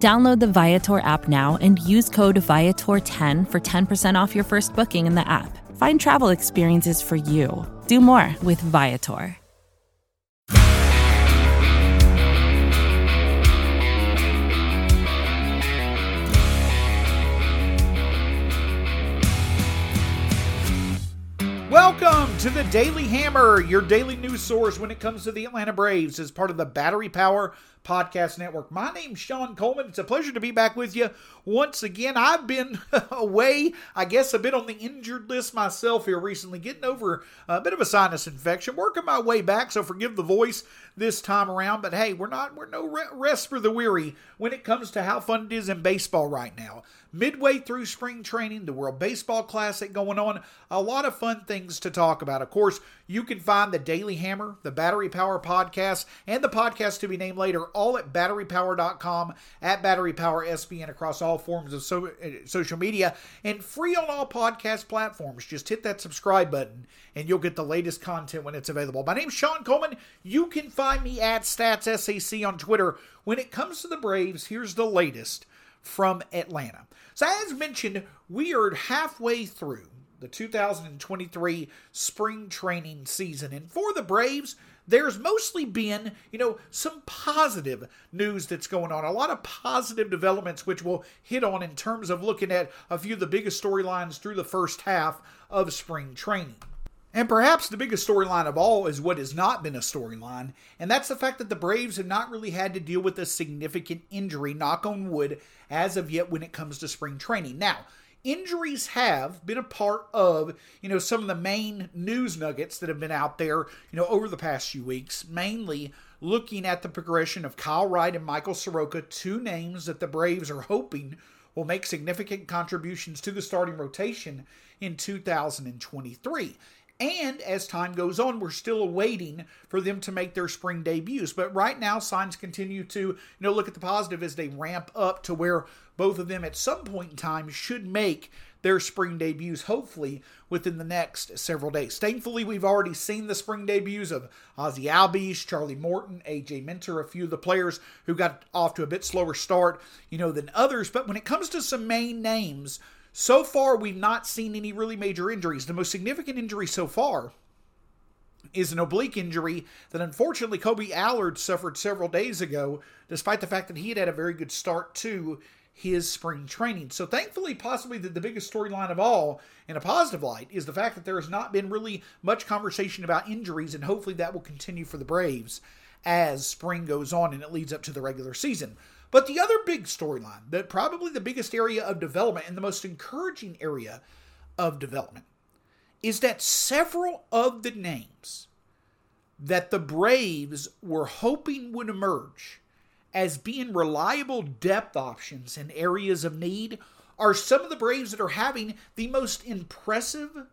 Download the Viator app now and use code Viator10 for 10% off your first booking in the app. Find travel experiences for you. Do more with Viator. Welcome to the Daily Hammer, your daily news source when it comes to the Atlanta Braves as part of the Battery Power Podcast Network. My name's Shawn Coleman. It's a pleasure to be back with you once again. I've been away, I guess, a bit on the injured list myself here recently, getting over a bit of a sinus infection, working my way back. So forgive the voice this time around. But hey, we're not, we're no rest for the weary when it comes to how fun it is in baseball right now midway through spring training, the World Baseball Classic going on, a lot of fun things to talk about. Of course, you can find the Daily Hammer, the Battery Power Podcast, and the podcast to be named later all at batterypower.com, at Battery Power across all forms of so, uh, social media, and free on all podcast platforms. Just hit that subscribe button and you'll get the latest content when it's available. My name's Shawn Coleman. You can find me at StatsSAC on Twitter. When it comes to the Braves, here's the latest from Atlanta. So, as mentioned, we are halfway through the 2023 spring training season. And for the Braves, there's mostly been, you know, some positive news that's going on. A lot of positive developments, which we'll hit on in terms of looking at a few of the biggest storylines through the first half of spring training. And perhaps the biggest storyline of all is what has not been a storyline, and that's the fact that the Braves have not really had to deal with a significant injury, knock on wood, as of yet when it comes to spring training. Now, injuries have been a part of, you know, some of the main news nuggets that have been out there, you know, over the past few weeks, mainly looking at the progression of Kyle Wright and Michael Soroka, two names that the Braves are hoping will make significant contributions to the starting rotation in 2023. And as time goes on, we're still awaiting for them to make their spring debuts. But right now, signs continue to, you know, look at the positive as they ramp up to where both of them at some point in time should make their spring debuts, hopefully within the next several days. Thankfully, we've already seen the spring debuts of Ozzie Albies, Charlie Morton, AJ Minter, a few of the players who got off to a bit slower start, you know, than others. But when it comes to some main names, so far, we've not seen any really major injuries. The most significant injury so far is an oblique injury that unfortunately Kolby Allard suffered several days ago, despite the fact that he had had a very good start to his spring training. So, thankfully, possibly the, the biggest storyline of all, in a positive light, is the fact that there has not been really much conversation about injuries, and hopefully that will continue for the Braves as spring goes on and it leads up to the regular season. But the other big storyline, that probably the biggest area of development and the most encouraging area of development, is that several of the names that the Braves were hoping would emerge as being reliable depth options in areas of need are some of the Braves that are having the most impressive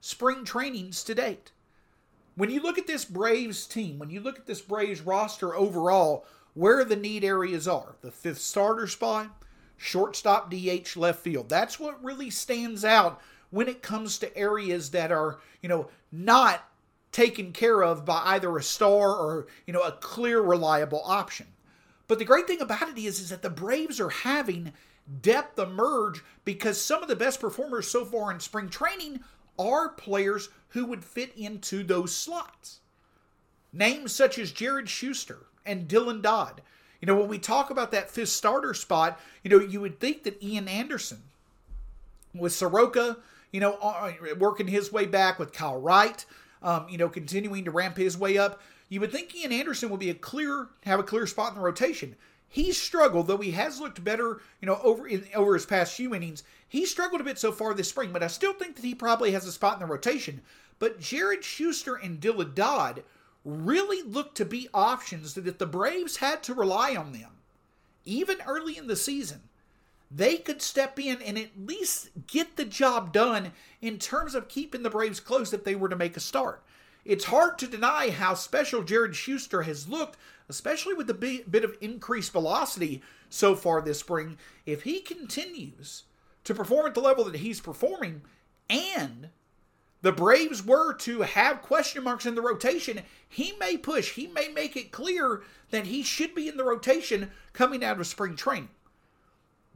spring trainings to date. When you look at this Braves team, when you look at this Braves roster overall, where the need areas are the fifth starter spot, shortstop, DH, left field. That's what really stands out when it comes to areas that are, you know, not taken care of by either a star or, you know, a clear, reliable option. But the great thing about it is, is that the Braves are having depth emerge because some of the best performers so far in spring training are players who would fit into those slots. Names such as Jared Schuster, and Dylan Dodd. You know, when we talk about that fifth starter spot, you know, you would think that Ian Anderson with Soroka, you know, uh, working his way back with Kyle Wright, um, you know, continuing to ramp his way up, you would think Ian Anderson would be a clear, have a clear spot in the rotation. He's struggled, though he has looked better, you know, over in, over his past few innings. He struggled a bit so far this spring, but I still think that he probably has a spot in the rotation. But Jared Schuster and Dylan Dodd really looked to be options that if the Braves had to rely on them, even early in the season, they could step in and at least get the job done in terms of keeping the Braves close if they were to make a start. It's hard to deny how special Jared Schuster has looked, especially with the bit of increased velocity so far this spring. If he continues to perform at the level that he's performing, and the Braves were to have question marks in the rotation, he may push, he may make it clear that he should be in the rotation coming out of spring training.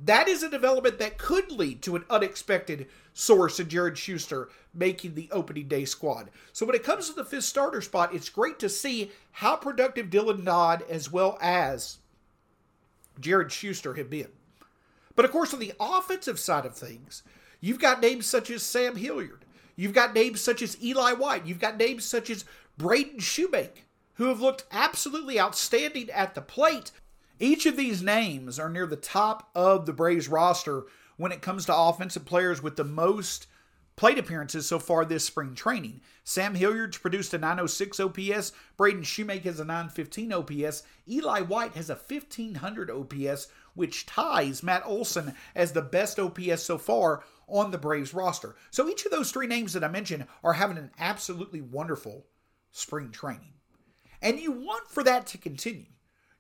That is a development that could lead to an unexpected source in Jared Schuster making the opening day squad. So when it comes to the fifth starter spot, it's great to see how productive Dylan Dodd as well as Jared Schuster have been. But of course, on the offensive side of things, you've got names such as Sam Hilliard. You've got names such as Eli White. You've got names such as Braden Shewmake, who have looked absolutely outstanding at the plate. Each of these names are near the top of the Braves roster when it comes to offensive players with the most plate appearances so far this spring training. Sam Hilliard's produced a 906 OPS, Braden Shewmake has a 915 OPS, Eli White has a 1500 OPS, which ties Matt Olson as the best OPS so far on the Braves roster. So each of those three names that I mentioned are having an absolutely wonderful spring training. And you want for that to continue.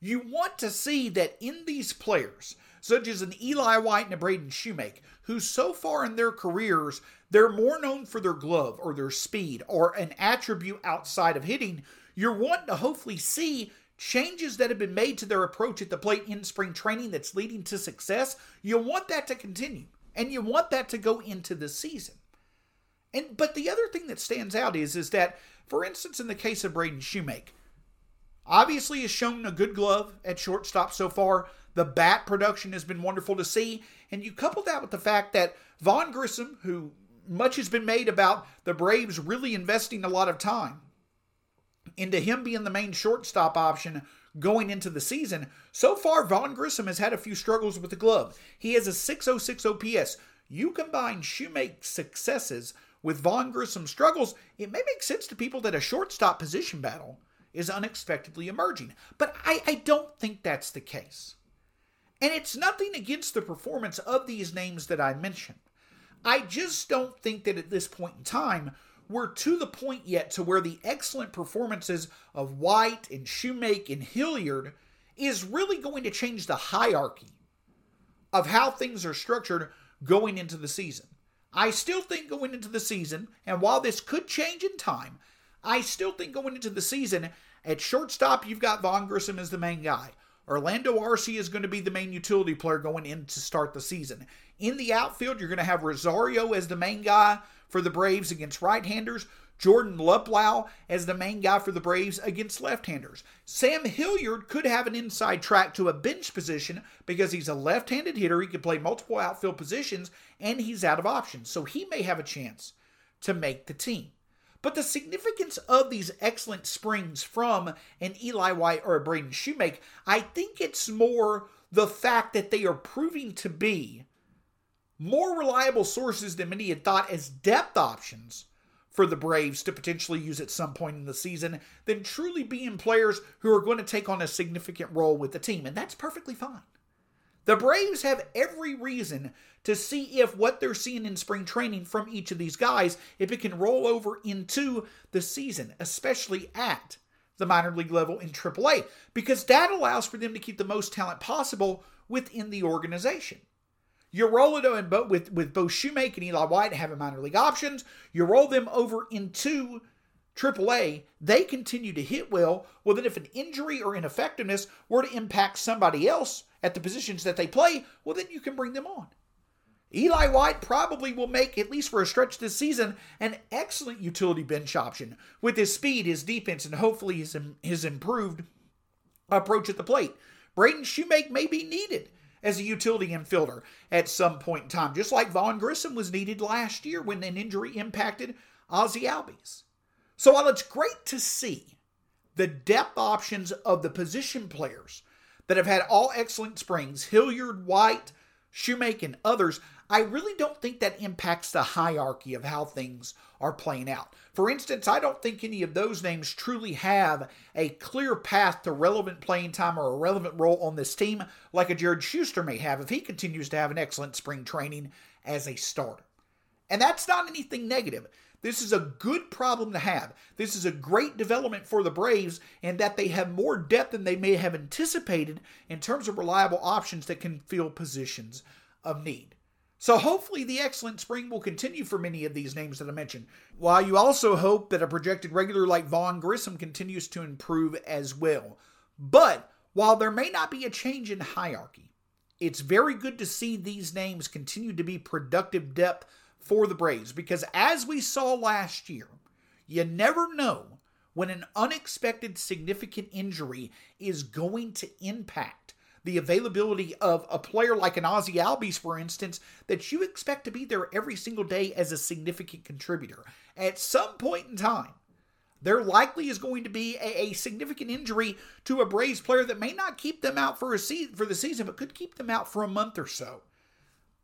You want to see that in these players, such as an Eli White and a Braden Shewmake, who so far in their careers, they're more known for their glove or their speed or an attribute outside of hitting. You're wanting to hopefully see changes that have been made to their approach at the plate in spring training that's leading to success. You want that to continue and you want that to go into the season. And but the other thing that stands out is is that, for instance, in the case of Braden Shewmake, obviously has shown a good glove at shortstop so far. The bat production has been wonderful to see. And you couple that with the fact that Vaughn Grissom, who much has been made about the Braves really investing a lot of time into him being the main shortstop option going into the season. So far, Vaughn Grissom has had a few struggles with the glove. He has a 606 OPS. You combine Shewmake's successes with Vaughn Grissom's struggles, it may make sense to people that a shortstop position battle is unexpectedly emerging. But I, I don't think that's the case. And it's nothing against the performance of these names that I mentioned. I just don't think that at this point in time, we're to the point yet to where the excellent performances of White and Shewmake and Hilliard is really going to change the hierarchy of how things are structured going into the season. I still think going into the season, and while this could change in time, I still think going into the season, at shortstop, you've got Vaughn Grissom as the main guy. Orlando Arcia is going to be the main utility player going in to start the season. In the outfield, you're going to have Rosario as the main guy for the Braves against right handers. Jordan Luplow as the main guy for the Braves against left handers. Sam Hilliard could have an inside track to a bench position because he's a left handed hitter. He can play multiple outfield positions and he's out of options. So he may have a chance to make the team. But the significance of these excellent springs from an Eli White or a Braden Shewmake, I think it's more the fact that they are proving to be more reliable sources than many had thought as depth options for the Braves to potentially use at some point in the season than truly being players who are going to take on a significant role with the team. And that's perfectly fine. The Braves have every reason to see if what they're seeing in spring training from each of these guys, if it can roll over into the season, especially at the minor league level in AAA, because that allows for them to keep the most talent possible within the organization. You roll it in with, with both Shewmake and Eli White having minor league options. You roll them over into AAA, they continue to hit well. Well, then if an injury or ineffectiveness were to impact somebody else at the positions that they play, well, then you can bring them on. Eli White probably will make, at least for a stretch this season, an excellent utility bench option with his speed, his defense, and hopefully his, his improved approach at the plate. Braden Shewmake may be needed as a utility infielder at some point in time, just like Vaughn Grissom was needed last year when an injury impacted Ozzie Albies. So while it's great to see the depth options of the position players that have had all excellent springs, Hilliard, White, Shewmake, and others, I really don't think that impacts the hierarchy of how things are playing out. For instance, I don't think any of those names truly have a clear path to relevant playing time or a relevant role on this team like a Jared Schuster may have if he continues to have an excellent spring training as a starter. And that's not anything negative. This is a good problem to have. This is a great development for the Braves and that they have more depth than they may have anticipated in terms of reliable options that can fill positions of need. So hopefully the excellent spring will continue for many of these names that I mentioned. While you also hope that a projected regular like Vaughn Grissom continues to improve as well. But while there may not be a change in hierarchy, it's very good to see these names continue to be productive depth for the Braves because as we saw last year, you never know when an unexpected significant injury is going to impact the availability of a player like an Ozzie Albies, for instance, that you expect to be there every single day as a significant contributor. At some point in time, there likely is going to be a, a, significant injury to a Braves player that may not keep them out for a se- for the season, but could keep them out for a month or so.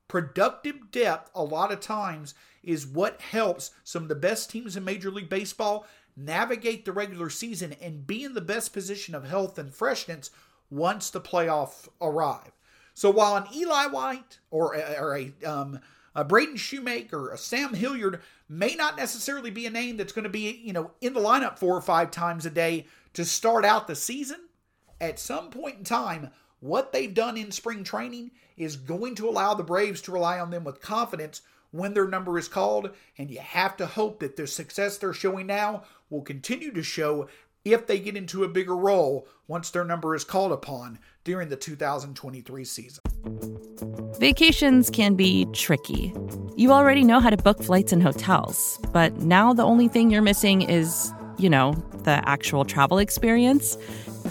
Productive depth, a lot of times, is what helps some of the best teams in Major League Baseball navigate the regular season and be in the best position of health and freshness once the playoffs arrive. So while an Eli White or, or a, um, a Braden Shewmake, a Sam Hilliard may not necessarily be a name that's going to be, you know, in the lineup four or five times a day to start out the season, at some point in time, what they've done in spring training is going to allow the Braves to rely on them with confidence when their number is called, and you have to hope that the success they're showing now will continue to show if they get into a bigger role once their number is called upon during the 2023 season. Vacations can be tricky. You already know how to book flights and hotels, but now the only thing you're missing is, you know, the actual travel experience.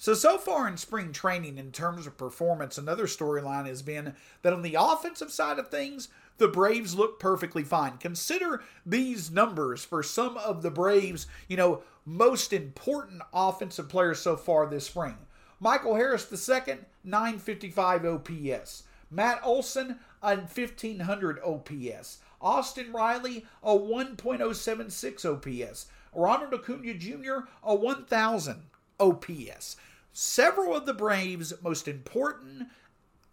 So, so far in spring training, in terms of performance, another storyline has been that on the offensive side of things, the Braves look perfectly fine. Consider these numbers for some of the Braves, you know, most important offensive players so far this spring. Michael Harris II, 955 OPS. Matt Olson, a 1500 OPS. Austin Riley, a 1.076 OPS. Ronald Acuna Jr., a 1000 OPS several of the Braves' most important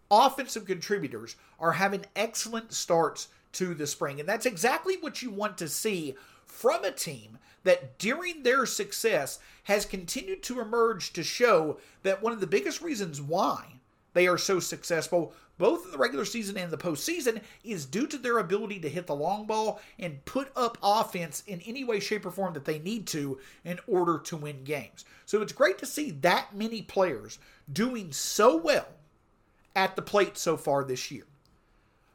offensive contributors are having excellent starts to the spring. And that's exactly what you want to see from a team that during their success has continued to emerge to show that one of the biggest reasons why they are so successful, both in the regular season and the postseason, is due to their ability to hit the long ball and put up offense in any way, shape, or form that they need to in order to win games. So it's great to see that many players doing so well at the plate so far this year.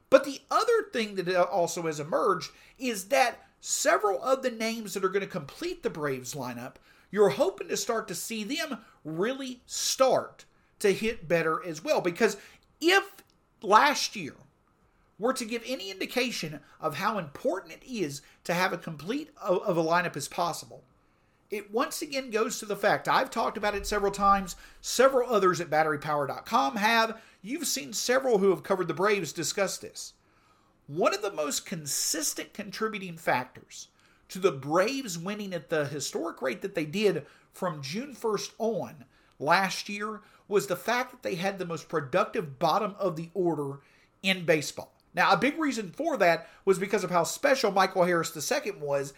But the other thing that also has emerged is that several of the names that are going to complete the Braves lineup, you're hoping to start to see them really start to hit better as well. Because if last year were to give any indication of how important it is to have a complete of a lineup as possible, it once again goes to the fact I've talked about it several times. Several others at batterypower.com have. You've seen several who have covered the Braves discuss this. One of the most consistent contributing factors to the Braves winning at the historic rate that they did from June 1st on last year was the fact that they had the most productive bottom of the order in baseball. Now, a big reason for that was because of how special Michael Harris II was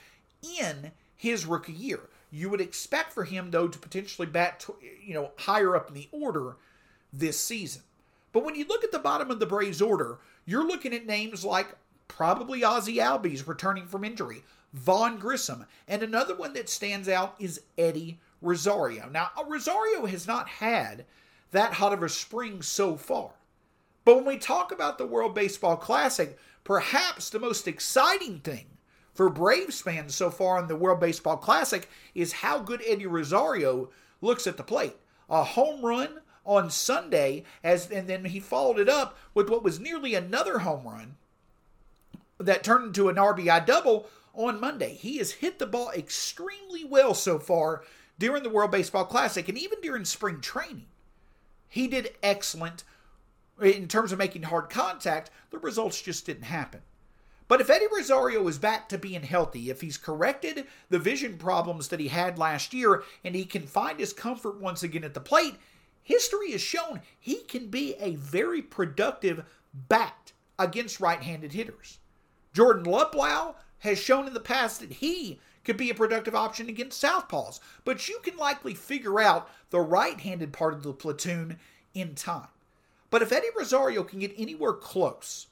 in his rookie year. You would expect for him, though, to potentially bat, you know, higher up in the order this season. But when you look at the bottom of the Braves order, you're looking at names like probably Ozzie Albies returning from injury, Vaughn Grissom, and another one that stands out is Eddie Rosario. Now, Rosario has not had that hot of a spring so far. But when we talk about the World Baseball Classic, perhaps the most exciting thing for Braves fans so far in the World Baseball Classic is how good Eddie Rosario looks at the plate. A home run on Sunday, as and then he followed it up with what was nearly another home run that turned into an RBI double on Monday. He has hit the ball extremely well so far during the World Baseball Classic and even during spring training. He did excellent in terms of making hard contact, the results just didn't happen. But if Eddie Rosario is back to being healthy, if he's corrected the vision problems that he had last year, and he can find his comfort once again at the plate, history has shown he can be a very productive bat against right handed hitters. Jordan Luplow has shown in the past that he could be a productive option against southpaws, but you can likely figure out the right handed part of the platoon in time. But if Eddie Rosario can get anywhere close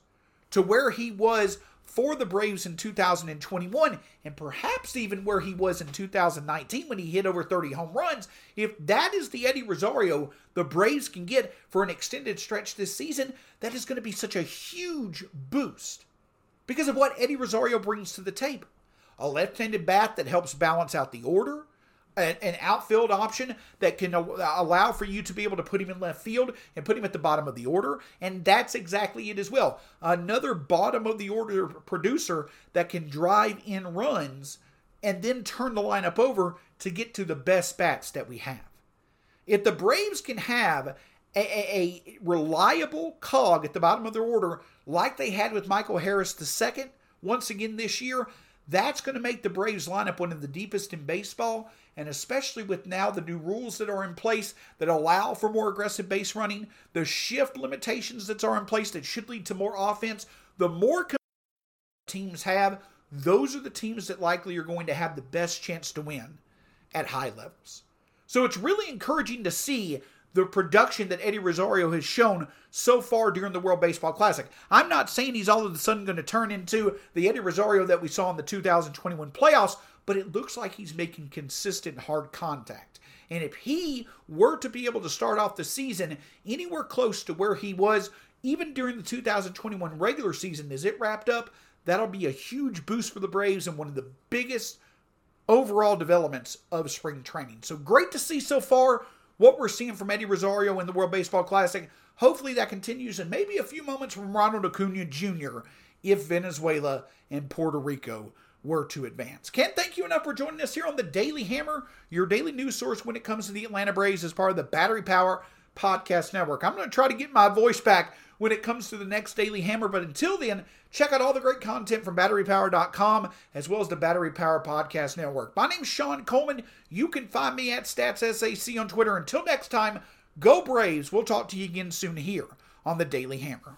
to where he was for the Braves in 2021, and perhaps even where he was in 2019 when he hit over 30 home runs, if that is the Eddie Rosario the Braves can get for an extended stretch this season, that is going to be such a huge boost because of what Eddie Rosario brings to the table. A left handed bat that helps balance out the order, an outfield option that can allow for you to be able to put him in left field and put him at the bottom of the order. And that's exactly it as well. Another bottom of the order producer that can drive in runs and then turn the lineup over to get to the best bats that we have. If the Braves can have a, a, a reliable cog at the bottom of their order like they had with Michael Harris II once again this year, that's going to make the Braves lineup one of the deepest in baseball and especially with now the new rules that are in place that allow for more aggressive base running, the shift limitations that are in place that should lead to more offense, the more teams have, those are the teams that likely are going to have the best chance to win at high levels. So it's really encouraging to see the production that Eddie Rosario has shown so far during the World Baseball Classic. I'm not saying he's all of a sudden going to turn into the Eddie Rosario that we saw in the 2021 playoffs, but it looks like he's making consistent hard contact. And if he were to be able to start off the season anywhere close to where he was even during the 2021 regular season as it wrapped up, that'll be a huge boost for the Braves and one of the biggest overall developments of spring training. So great to see so far what we're seeing from Eddie Rosario in the World Baseball Classic. Hopefully that continues and maybe a few moments from Ronald Acuna Jr. if Venezuela and Puerto Rico were to advance. Can't thank you enough for joining us here on the Daily Hammer, your daily news source when it comes to the Atlanta Braves as part of the Battery Power Podcast Network. I'm going to try to get my voice back when it comes to the next Daily Hammer, but until then, check out all the great content from batterypower.com as well as the Battery Power Podcast Network. My name's Shawn Coleman. You can find me at StatsSAC on Twitter. Until next time, go Braves. We'll talk to you again soon here on the Daily Hammer.